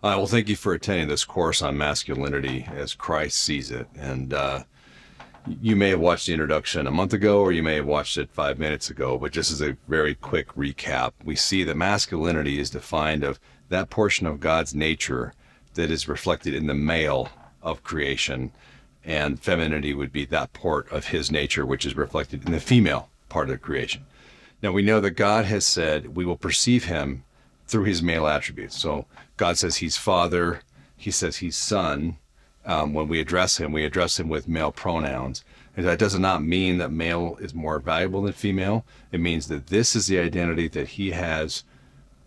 Uh, well, thank you for attending this course on masculinity as Christ sees it. And uh, you may have watched the introduction a month ago, or you may have watched it five minutes ago. But just as a very quick recap, we see that masculinity is defined of that portion of God's nature that is reflected in the male of creation, and femininity would be that part of His nature which is reflected in the female part of creation. Now we know that God has said we will perceive Him through His male attributes. So God says He's Father. He says He's Son. Um, when we address Him, we address Him with male pronouns. And that does not mean that male is more valuable than female. It means that this is the identity that He has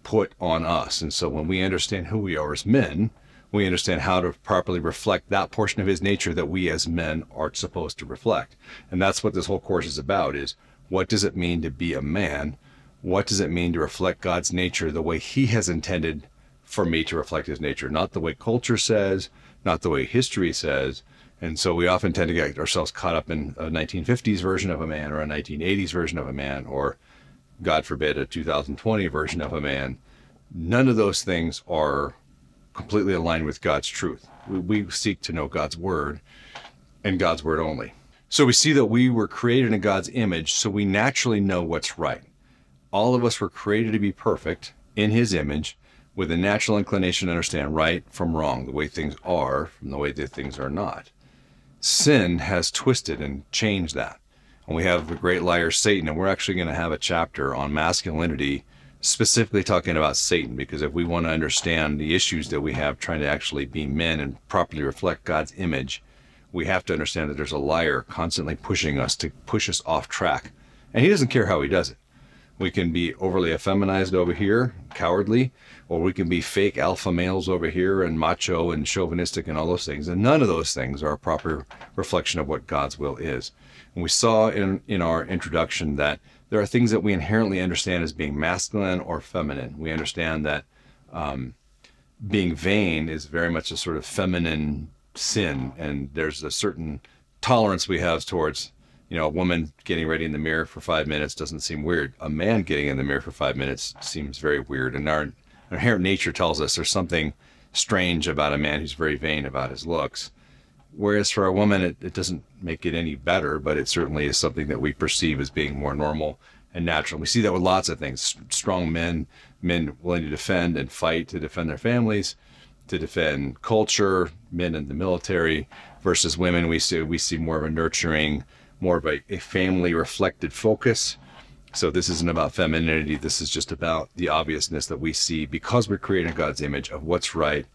put on us. And so when we understand who we are as men, we understand how to properly reflect that portion of his nature that we as men are supposed to reflect. And that's what this whole course is about is what does it mean to be a man? What does it mean to reflect God's nature the way he has intended for me to reflect his nature, not the way culture says, not the way history says. And so we often tend to get ourselves caught up in a 1950s version of a man or a 1980s version of a man or God forbid a 2020 version of a man. None of those things are completely aligned with God's truth. We, we seek to know God's word and God's word only. So we see that we were created in God's image, so we naturally know what's right. All of us were created to be perfect in his image with a natural inclination to understand right from wrong, the way things are from the way that things are not. Sin has twisted and changed that. And we have the great liar Satan, and we're actually going to have a chapter on masculinity specifically talking about Satan, because if we want to understand the issues that we have trying to actually be men and properly reflect God's image, we have to understand that there's a liar constantly pushing us to push us off track. And he doesn't care how he does it. We can be overly effeminized over here, cowardly, or we can be fake alpha males over here and macho and chauvinistic and all those things. And none of those things are a proper reflection of what God's will is. And we saw in, in our introduction that there are things that we inherently understand as being masculine or feminine. We understand that um, being vain is very much a sort of feminine sin, and there's a certain tolerance we have towards, you know, a woman getting ready in the mirror for five minutes doesn't seem weird. A man getting in the mirror for five minutes seems very weird, and our, inherent nature tells us there's something strange about a man who's very vain about his looks. Whereas for a woman, it, it doesn't make it any better, but it certainly is something that we perceive as being more normal and natural. We see that with lots of things strong men, men willing to defend and fight to defend their families, to defend culture, men in the military versus women. We see, we see more of a nurturing, more of a, a family reflected focus. So this isn't about femininity. This is just about the obviousness that we see because we're creating God's image of what's right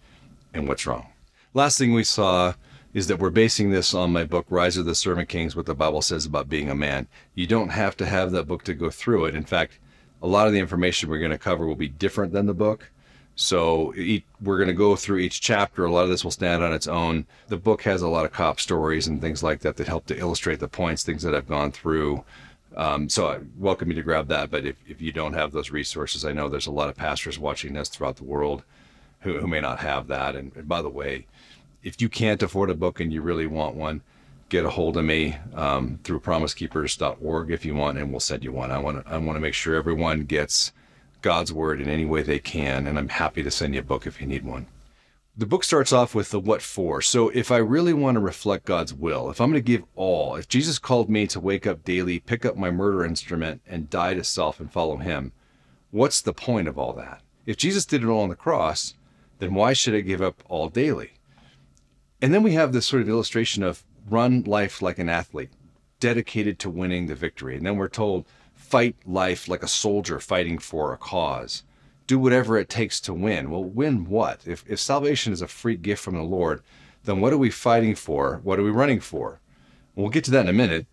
and what's wrong. Last thing we saw is that we're basing this on my book, Rise of the Servant Kings, what the Bible says about being a man. You don't have to have that book to go through it. In fact, a lot of the information we're going to cover will be different than the book. So we're going to go through each chapter. A lot of this will stand on its own. The book has a lot of cop stories and things like that that help to illustrate the points, things that I've gone through. Um, so I welcome you to grab that. But if, if you don't have those resources, I know there's a lot of pastors watching this throughout the world who, who may not have that. And, and by the way, if you can't afford a book and you really want one, get a hold of me um, through promisekeepers.org if you want, and we'll send you one. I want to I want to make sure everyone gets God's word in any way they can, and I'm happy to send you a book if you need one. The book starts off with the what for. So if I really want to reflect God's will, if I'm going to give all, if Jesus called me to wake up daily, pick up my murder instrument, and die to self and follow Him, what's the point of all that? If Jesus did it all on the cross, then why should I give up all daily? And then we have this sort of illustration of run life like an athlete, dedicated to winning the victory. And then we're told, fight life like a soldier fighting for a cause. Do whatever it takes to win. Well, win what? If, if salvation is a free gift from the Lord, then what are we fighting for? What are we running for? We'll get to that in a minute.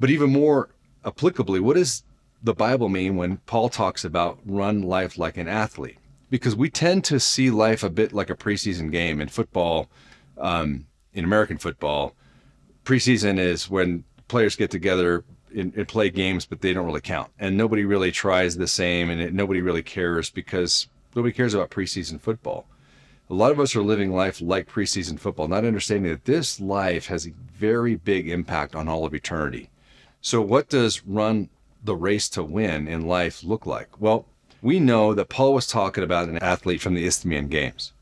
But even more applicably, what does the Bible mean when Paul talks about run life like an athlete? Because we tend to see life a bit like a preseason game in football um, in American football, preseason is when players get together and, and, play games, but they don't really count, and nobody really tries the same, and it, nobody really cares because nobody cares about preseason football. A lot of us are living life like preseason football, not understanding that this life has a very big impact on all of eternity. So, what does run the race to win in life look like? Well, we know that Paul was talking about an athlete from the Isthmian Games.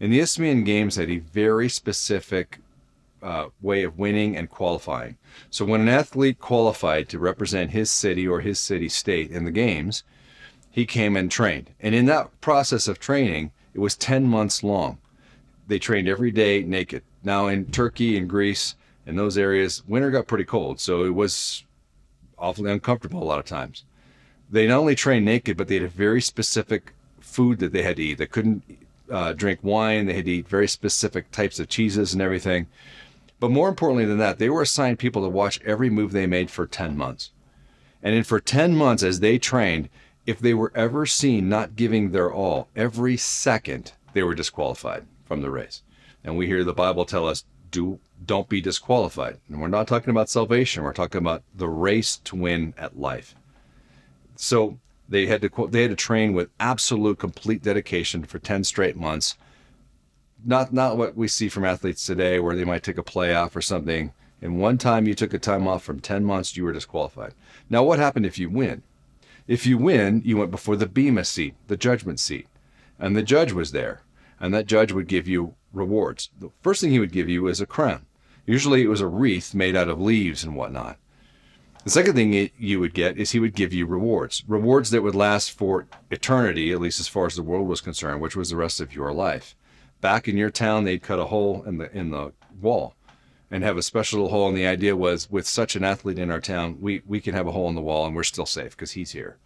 And the Isthmian Games had a very specific uh, way of winning and qualifying. So when an athlete qualified to represent his city or his city state in the games, he came and trained. And in that process of training, it was 10 months long. They trained every day naked. Now in Turkey and Greece and those areas, winter got pretty cold, so it was awfully uncomfortable a lot of times. They not only trained naked, but they had a very specific food that they had to eat. They couldn't uh, drink wine. They had to eat very specific types of cheeses and everything. But more importantly than that, they were assigned people to watch every move they made for 10 months. And for 10 months, as they trained, if they were ever seen not giving their all every second, they were disqualified from the race. And we hear the Bible tell us, do don't be disqualified. And we're not talking about salvation. We're talking about the race to win at life. So they had to they had to train with absolute complete dedication for 10 straight months. Not not what we see from athletes today where they might take a playoff or something. And one time you took a time off from 10 months, you were disqualified. Now what happened if you win? If you win, you went before the Bema seat, the judgment seat. And the judge was there. And that judge would give you rewards. The first thing he would give you is a crown. Usually it was a wreath made out of leaves and whatnot. The second thing you would get is he would give you rewards, rewards that would last for eternity, at least as far as the world was concerned, which was the rest of your life. Back in your town, they'd cut a hole in the in the wall and have a special hole. And the idea was, with such an athlete in our town, we we can have a hole in the wall and we're still safe because he's here.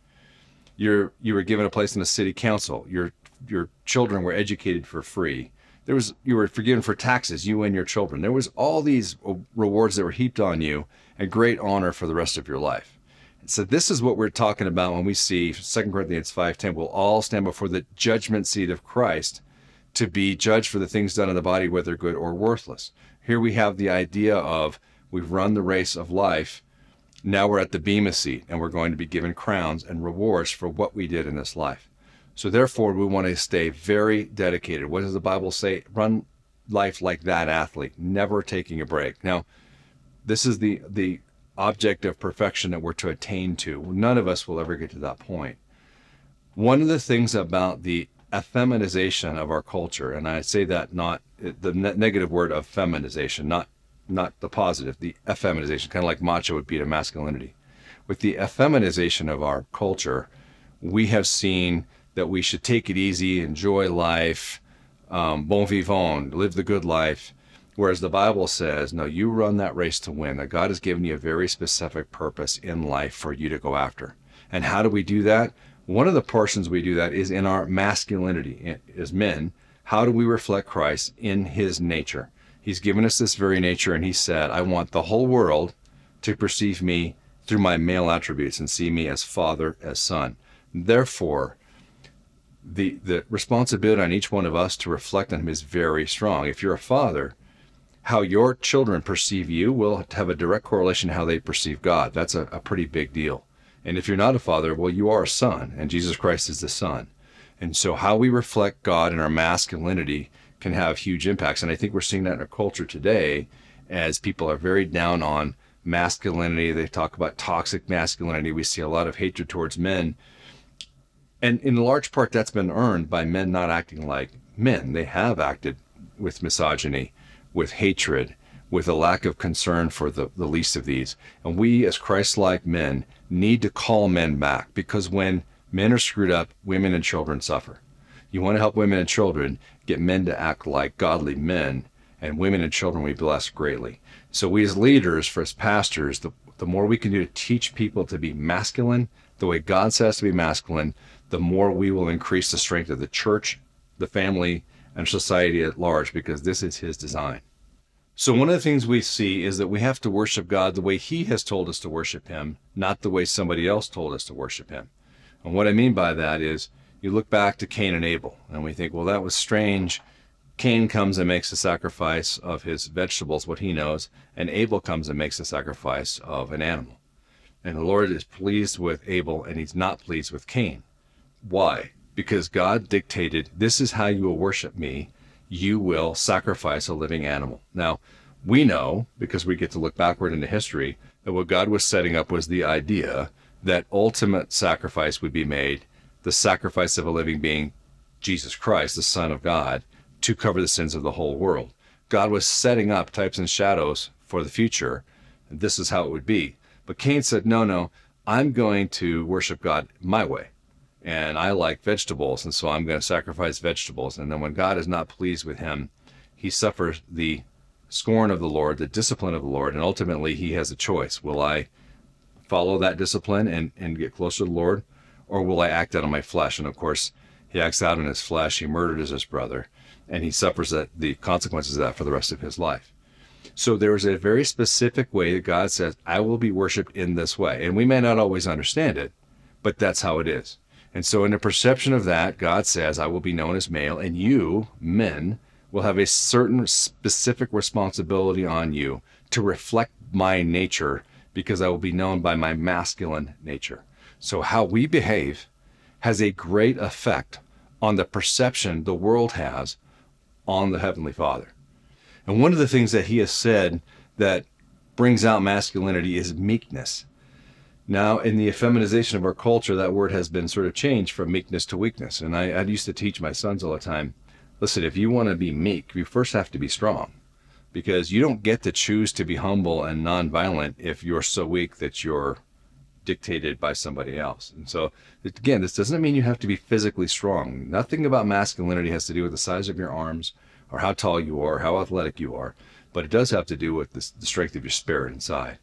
You're you were given a place in the city council. Your your children were educated for free. There was you were forgiven for taxes, you and your children. There was all these uh, rewards that were heaped on you and great honor for the rest of your life. So this is what we're talking about when we see 2 Corinthians 5:10 we'll all stand before the judgment seat of Christ to be judged for the things done in the body whether good or worthless. Here we have the idea of we've run the race of life. Now we're at the bema seat and we're going to be given crowns and rewards for what we did in this life. So therefore we want to stay very dedicated. What does the Bible say? Run life like that athlete, never taking a break. Now, this is the the object of perfection that we're to attain to. None of us will ever get to that point. One of the things about the effeminization of our culture, and I say that not the ne- negative word of feminization, not not the positive, the effeminization, kind of like macho would be to masculinity. With the effeminization of our culture, we have seen that we should take it easy, enjoy life, um, bon vivant, live the good life. Whereas the Bible says, no, you run that race to win, that God has given you a very specific purpose in life for you to go after. And how do we do that? One of the portions we do that is in our masculinity as men. How do we reflect Christ in his nature? He's given us this very nature, and he said, I want the whole world to perceive me through my male attributes and see me as father, as son. Therefore, the, the responsibility on each one of us to reflect on him is very strong. If you're a father, how your children perceive you will have a direct correlation how they perceive God. That's a, a pretty big deal. And if you're not a father, well, you are a son, and Jesus Christ is the son. And so, how we reflect God in our masculinity can have huge impacts. And I think we're seeing that in our culture today as people are very down on masculinity. They talk about toxic masculinity. We see a lot of hatred towards men. And in large part, that's been earned by men not acting like men. They have acted with misogyny with hatred, with a lack of concern for the, the least of these. And we, as Christ like men, need to call men back because when men are screwed up, women and children suffer. You want to help women and children get men to act like godly men, and women and children we bless greatly. So, we as leaders, for as pastors, the, the more we can do to teach people to be masculine, the way God says to be masculine, the more we will increase the strength of the church, the family, and society at large because this is his design. So, one of the things we see is that we have to worship God the way he has told us to worship him, not the way somebody else told us to worship him. And what I mean by that is you look back to Cain and Abel and we think, well, that was strange. Cain comes and makes a sacrifice of his vegetables, what he knows, and Abel comes and makes a sacrifice of an animal. And the Lord is pleased with Abel and he's not pleased with Cain. Why? because God dictated, This is how you will worship me. You will sacrifice a living animal. Now, we know, because we get to look backward into history, that what God was setting up was the idea that ultimate sacrifice would be made, the sacrifice of a living being, Jesus Christ, the Son of God, to cover the sins of the whole world. God was setting up types and shadows for the future. And this is how it would be. But Cain said, No, no, I'm going to worship God my way. And I like vegetables. And so I'm going to sacrifice vegetables. And then when God is not pleased with him, he suffers the scorn of the Lord, the discipline of the Lord. And ultimately, he has a choice. Will I follow that discipline and, and get closer to the Lord? Or will I act out of my flesh? And of course, he acts out in his flesh. He murdered his brother and he suffers that, the consequences of that for the rest of his life. So there is a very specific way that God says, I will be worshiped in this way. And we may not always understand it, but that's how it is. And so, in the perception of that, God says, I will be known as male, and you, men, will have a certain specific responsibility on you to reflect my nature because I will be known by my masculine nature. So, how we behave has a great effect on the perception the world has on the Heavenly Father. And one of the things that he has said that brings out masculinity is meekness. Now, in the effeminization of our culture, that word has been sort of changed from meekness to weakness. And I, I used to teach my sons all the time listen, if you want to be meek, you first have to be strong because you don't get to choose to be humble and nonviolent if you're so weak that you're dictated by somebody else. And so, again, this doesn't mean you have to be physically strong. Nothing about masculinity has to do with the size of your arms or how tall you are, how athletic you are, but it does have to do with the, the strength of your spirit inside.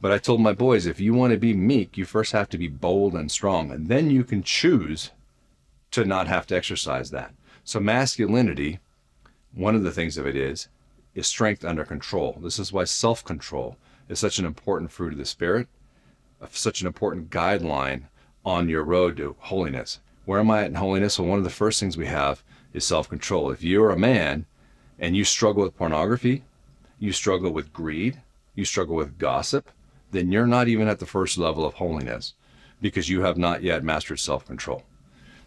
But I told my boys, if you want to be meek, you first have to be bold and strong, and then you can choose to not have to exercise that. So, masculinity, one of the things of it is, is strength under control. This is why self control is such an important fruit of the Spirit, such an important guideline on your road to holiness. Where am I at in holiness? Well, one of the first things we have is self control. If you're a man and you struggle with pornography, you struggle with greed, you struggle with gossip, then you're not even at the first level of holiness because you have not yet mastered self control.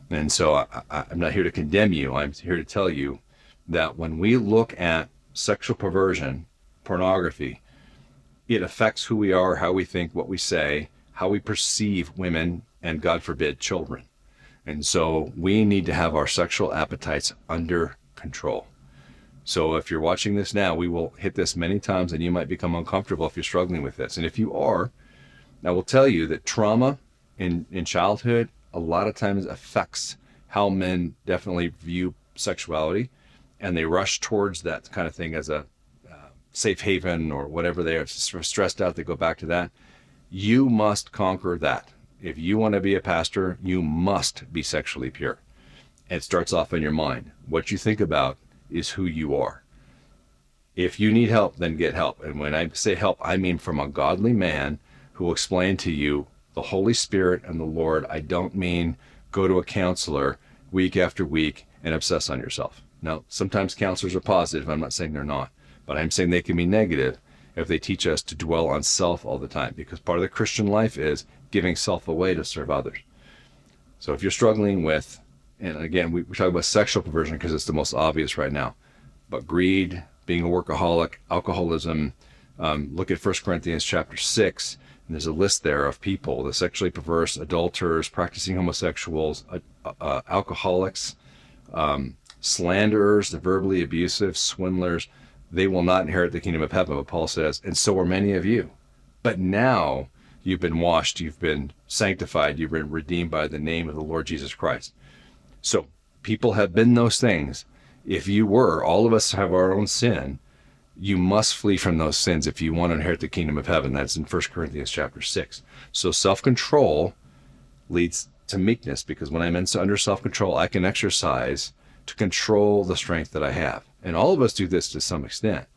And so I, am not here to condemn you. I'm here to tell you that when we look at sexual perversion, pornography, it affects who we are, how we think, what we say, how we perceive women, and God forbid, children. And so we need to have our sexual appetites under control. So if you're watching this now, we will hit this many times and you might become uncomfortable if you're struggling with this. And if you are, I will tell you that trauma in, in childhood a lot of times affects how men definitely view sexuality and they rush towards that kind of thing as a uh, safe haven or whatever they are stressed out they go back to that. You must conquer that. If you want to be a pastor you must be sexually pure. It starts off in your mind. What you think about is who you are. If you need help then get help. And when i say help i mean from a godly man who will explain to you the holy spirit and the lord. I don't mean go to a counselor week after week and obsess on yourself. Now, sometimes counselors are positive. I'm not saying they're not, but I'm saying they can be negative if they teach us to dwell on self all the time, because part of the Christian life is giving self away to serve others. So if you're struggling with, and again, we, we talk about sexual perversion because it's the most obvious right now, but greed, being a workaholic, alcoholism, um, look at 1 Corinthians chapter 6, and there's a list there of people the sexually perverse, adulterers, practicing homosexuals, uh, uh, alcoholics, um, slanderers, the verbally abusive, swindlers, they will not inherit the kingdom of heaven, but Paul says, and so are many of you. But now you've been washed, you've been sanctified, you've been redeemed by the name of the Lord Jesus Christ. So people have been those things. If you were, all of us have our own sin. You must flee from those sins if you want to inherit the kingdom of heaven. That's in 1 Corinthians chapter 6. So self control leads to meekness because when I'm under self control, I can exercise to control the strength that I have. And all of us do this to some extent.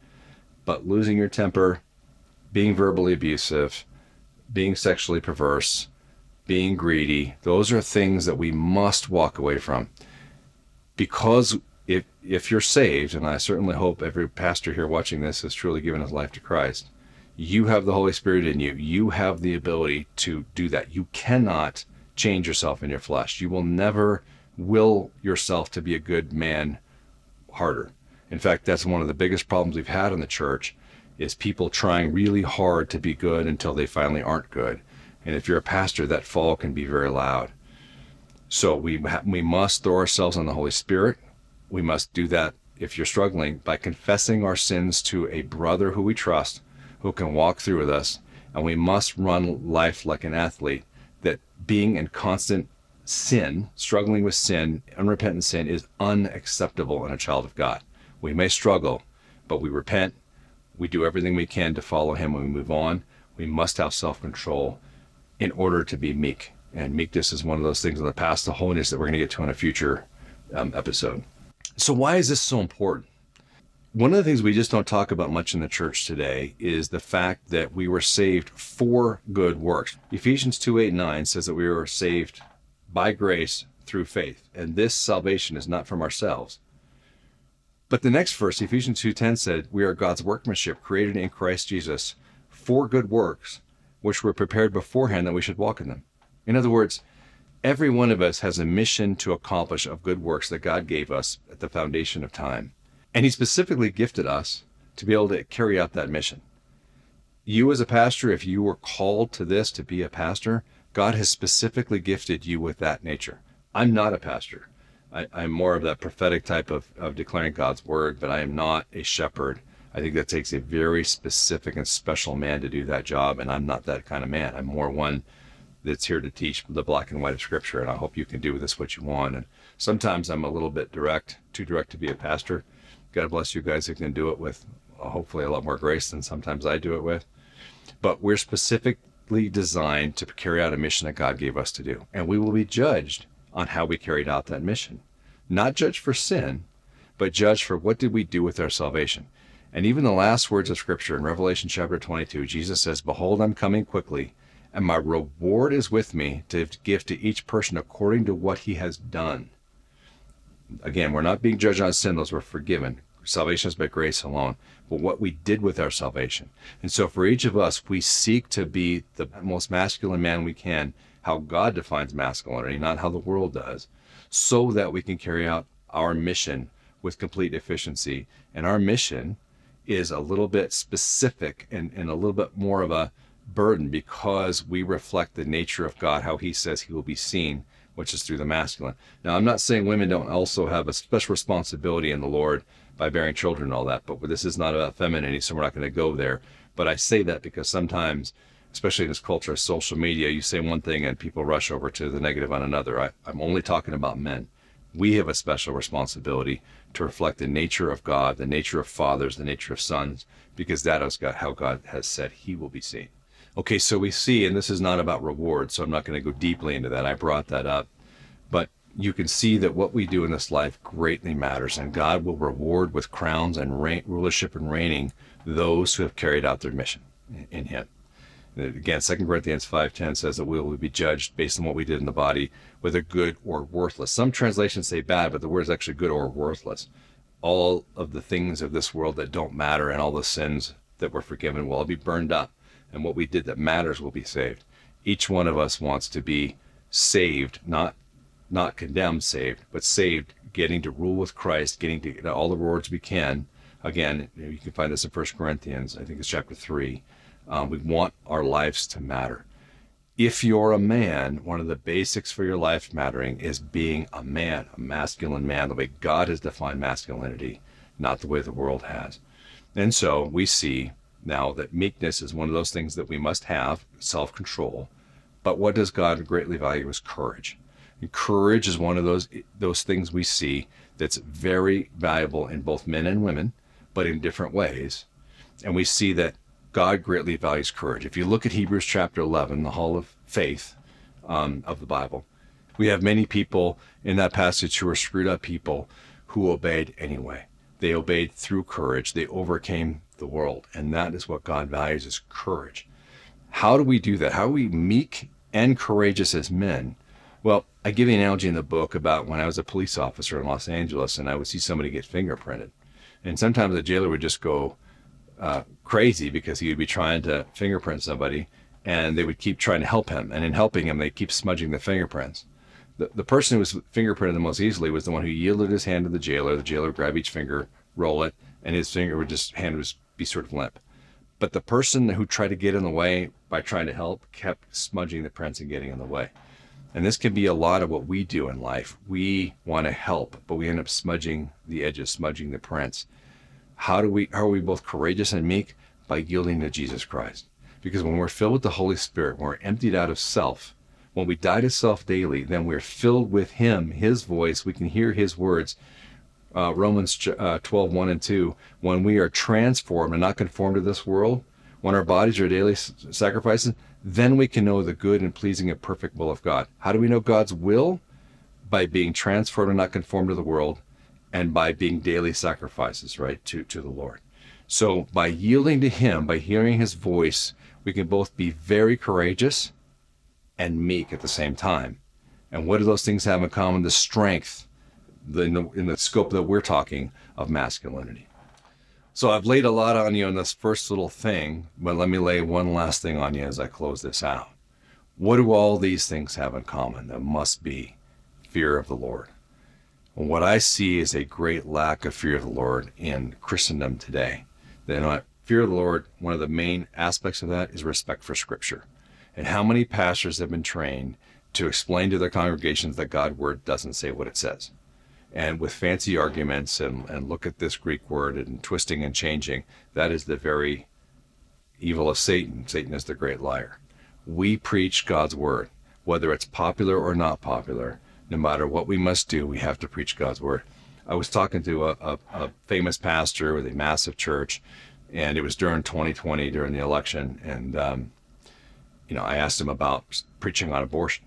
But losing your temper, being verbally abusive, being sexually perverse, being greedy, those are things that we must walk away from. Because if if you're saved, and I certainly hope every pastor here watching this has truly given his life to Christ, you have the Holy Spirit in you. You have the ability to do that. You cannot change yourself in your flesh. You will never will yourself to be a good man harder. In fact, that's one of the biggest problems we've had in the church is people trying really hard to be good until they finally aren't good. And if you're a pastor, that fall can be very loud. So we ha- we must throw ourselves on the Holy Spirit. We must do that if you're struggling, by confessing our sins to a brother who we trust, who can walk through with us. And we must run life like an athlete, that being in constant sin, struggling with sin, unrepentant sin, is unacceptable in a child of God. We may struggle, but we repent. We do everything we can to follow Him when we move on. We must have self control in order to be meek. And meekness is one of those things in the past, the holiness that we're going to get to in a future um, episode. So, why is this so important? One of the things we just don't talk about much in the church today is the fact that we were saved for good works. Ephesians 2 8 9 says that we were saved by grace through faith. And this salvation is not from ourselves. But the next verse, Ephesians 2:10 said, "We are God's workmanship, created in Christ Jesus for good works, which were prepared beforehand that we should walk in them." In other words, every one of us has a mission to accomplish of good works that God gave us at the foundation of time. And he specifically gifted us to be able to carry out that mission. You as a pastor, if you were called to this to be a pastor, God has specifically gifted you with that nature. I'm not a pastor. I, am more of that prophetic type of, of declaring God's word, but I am not a shepherd. I think that takes a very specific and special man to do that job, and I'm not that kind of man. I'm more one that's here to teach the black and white of Scripture, and I hope you can do with this what you want. And sometimes I'm a little bit direct, too direct to be a pastor. God bless you guys who can do it with uh, hopefully a lot more grace than sometimes I do it with. But we're specifically designed to carry out a mission that God gave us to do. And we will be judged on how we carried out that mission. Not judged for sin, but judged for what did we do with our salvation. And even the last words of scripture in Revelation chapter 22, Jesus says, Behold, I'm coming quickly, and my reward is with me to give to each person according to what he has done. Again, we're not being judged on sin, those were forgiven. Salvation is by grace alone, but what we did with our salvation. And so for each of us, we seek to be the most masculine man we can, how God defines masculinity, not how the world does, so that we can carry out our mission with complete efficiency. And our mission is a little bit specific and, and a little bit more of a burden because we reflect the nature of God, how he says he will be seen, which is through the masculine. Now, I'm not saying women don't also have a special responsibility in the Lord by bearing children and all that. But this is not about femininity, so we're not going to go there. But I say that because sometimes, especially in this culture of social media, you say one thing and people rush over to the negative on another. I, I'm only talking about men. We have a special responsibility to reflect the nature of God, the nature of fathers, the nature of sons, because that is God, how God has said he will be seen. Okay, so we see, and this is not about reward, so I'm not going to go deeply into that. I brought that up. But you can see that what we do in this life greatly matters, and God will reward with crowns and reign, rulership and reigning those who have carried out their mission in Him. Again, 2 Corinthians 5.10 says that we will be judged based on what we did in the body, whether good or worthless. Some translations say bad, but the word is actually good or worthless. All of the things of this world that don't matter and all the sins that were forgiven will all be burned up, and what we did that matters will be saved. Each one of us wants to be saved, not not condemned, saved, but saved, getting to rule with Christ, getting to get all the rewards we can. Again, you can find this in First Corinthians, I think it's chapter 3. Um, we want our lives to matter. If you're a man, one of the basics for your life mattering is being a man, a masculine man, the way God has defined masculinity, not the way the world has. And so we see now that meekness is one of those things that we must have, self control. But what does God greatly value is courage. And courage is one of those those things we see that's very valuable in both men and women, but in different ways. And we see that God greatly values courage. If you look at Hebrews chapter 11, the Hall of Faith um, of the Bible, we have many people in that passage who are screwed up people who obeyed anyway. They obeyed through courage. They overcame the world, and that is what God values: is courage. How do we do that? How are we meek and courageous as men? Well, I give you an analogy in the book about when I was a police officer in Los Angeles and I would see somebody get fingerprinted. And sometimes the jailer would just go uh, crazy because he would be trying to fingerprint somebody and they would keep trying to help him. And in helping him, they keep smudging the fingerprints. The, the person who was fingerprinted the most easily was the one who yielded his hand to the jailer. The jailer would grab each finger, roll it, and his finger would just, hand would be sort of limp. But the person who tried to get in the way by trying to help kept smudging the prints and getting in the way. And this can be a lot of what we do in life. We want to help, but we end up smudging the edges, smudging the prints. How do we how are we both courageous and meek? By yielding to Jesus Christ. Because when we're filled with the Holy Spirit, when we're emptied out of self, when we die to self daily, then we're filled with Him, His voice. We can hear His words. Uh, Romans uh, 12, 1 and 2. When we are transformed and not conformed to this world, when our bodies are daily sacrifices, then we can know the good and pleasing and perfect will of God. How do we know God's will? By being transformed and not conformed to the world, and by being daily sacrifices, right, to, to the Lord. So by yielding to Him, by hearing His voice, we can both be very courageous and meek at the same time. And what do those things have in common? The strength in the, in the scope that we're talking of masculinity. So I've laid a lot on you on this first little thing, but let me lay one last thing on you as I close this out. What do all these things have in common? That must be fear of the Lord. What I see is a great lack of fear of the Lord in Christendom today. Then fear of the Lord, one of the main aspects of that is respect for Scripture. And how many pastors have been trained to explain to their congregations that God's word doesn't say what it says? and with fancy arguments and, and look at this Greek word and twisting and changing, that is the very evil of Satan. Satan is the great liar. We preach God's word, whether it's popular or not popular. No matter what we must do, we have to preach God's word. I was talking to a, a, a famous pastor with a massive church, and it was during 2020 during the election, and um, you know I asked him about preaching on abortion,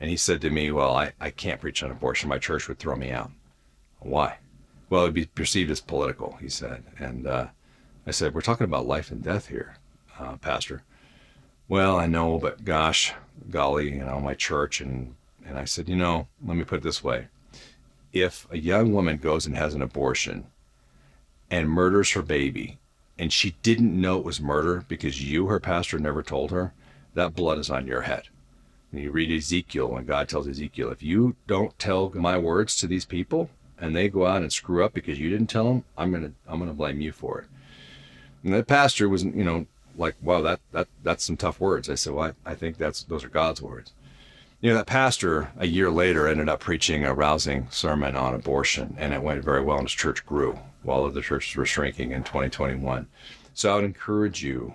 and he said to me, Well, I, I can't preach on abortion. My church would throw me out. Why? Well, it would be perceived as political, he said. And uh, I said, We're talking about life and death here, uh, Pastor. Well, I know, but gosh, golly, you know, my church. And, and I said, You know, let me put it this way. If a young woman goes and has an abortion and murders her baby, and she didn't know it was murder because you, her pastor, never told her, that blood is on your head. And you read Ezekiel when God tells Ezekiel, if you don't tell my words to these people and they go out and screw up because you didn't tell them, I'm gonna I'm gonna blame you for it. And the pastor was, you know, like, wow, that that that's some tough words. I said, well, I, I think that's those are God's words. You know, that pastor a year later ended up preaching a rousing sermon on abortion, and it went very well, and his church grew while other churches were shrinking in 2021. So I would encourage you,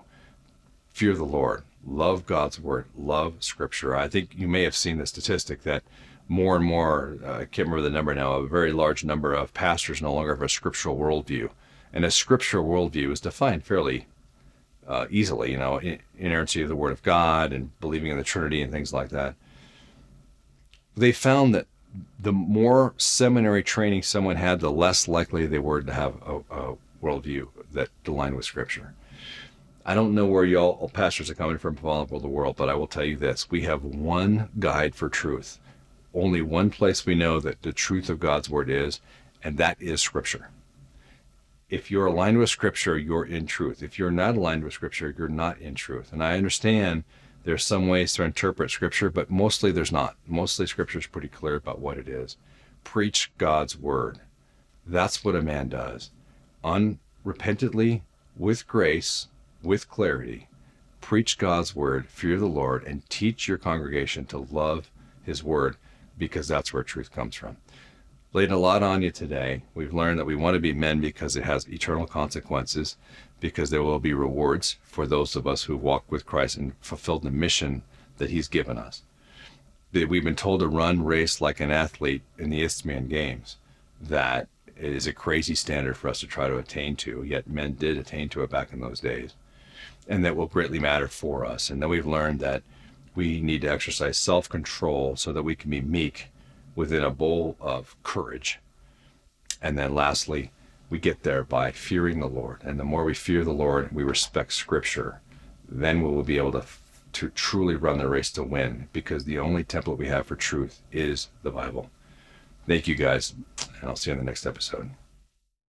fear the Lord love God's word, love scripture. I think you may have seen the statistic that more and more, uh, I can't remember the number now, a very large number of pastors no longer have a scriptural worldview. And a scriptural worldview is defined fairly uh, easily, you know, inerrancy of the word of God and believing in the Trinity and things like that. They found that the more seminary training someone had, the less likely they were to have a, a worldview that aligned with scripture. I don't know where y'all all pastors are coming from from all over the world, but I will tell you this. We have one guide for truth. Only one place we know that the truth of God's word is, and that is scripture. If you're aligned with scripture, you're in truth. If you're not aligned with scripture, you're not in truth. And I understand there's some ways to interpret scripture, but mostly there's not. Mostly scripture is pretty clear about what it is. Preach God's word. That's what a man does. Unrepentantly, with grace, with clarity, preach God's word, fear the Lord, and teach your congregation to love his word because that's where truth comes from. Laid a lot on you today. We've learned that we want to be men because it has eternal consequences, because there will be rewards for those of us who walk with Christ and fulfilled the mission that he's given us. That we've been told to run race like an athlete in the Isthmian Games. That is a crazy standard for us to try to attain to, yet men did attain to it back in those days and that will greatly matter for us. And then we've learned that we need to exercise self control so that we can be meek within a bowl of courage. And then lastly, we get there by fearing the Lord. And the more we fear the Lord, we respect Scripture, then we will be able to, to truly run the race to win because the only template we have for truth is the Bible. Thank you guys, and I'll see you in the next episode.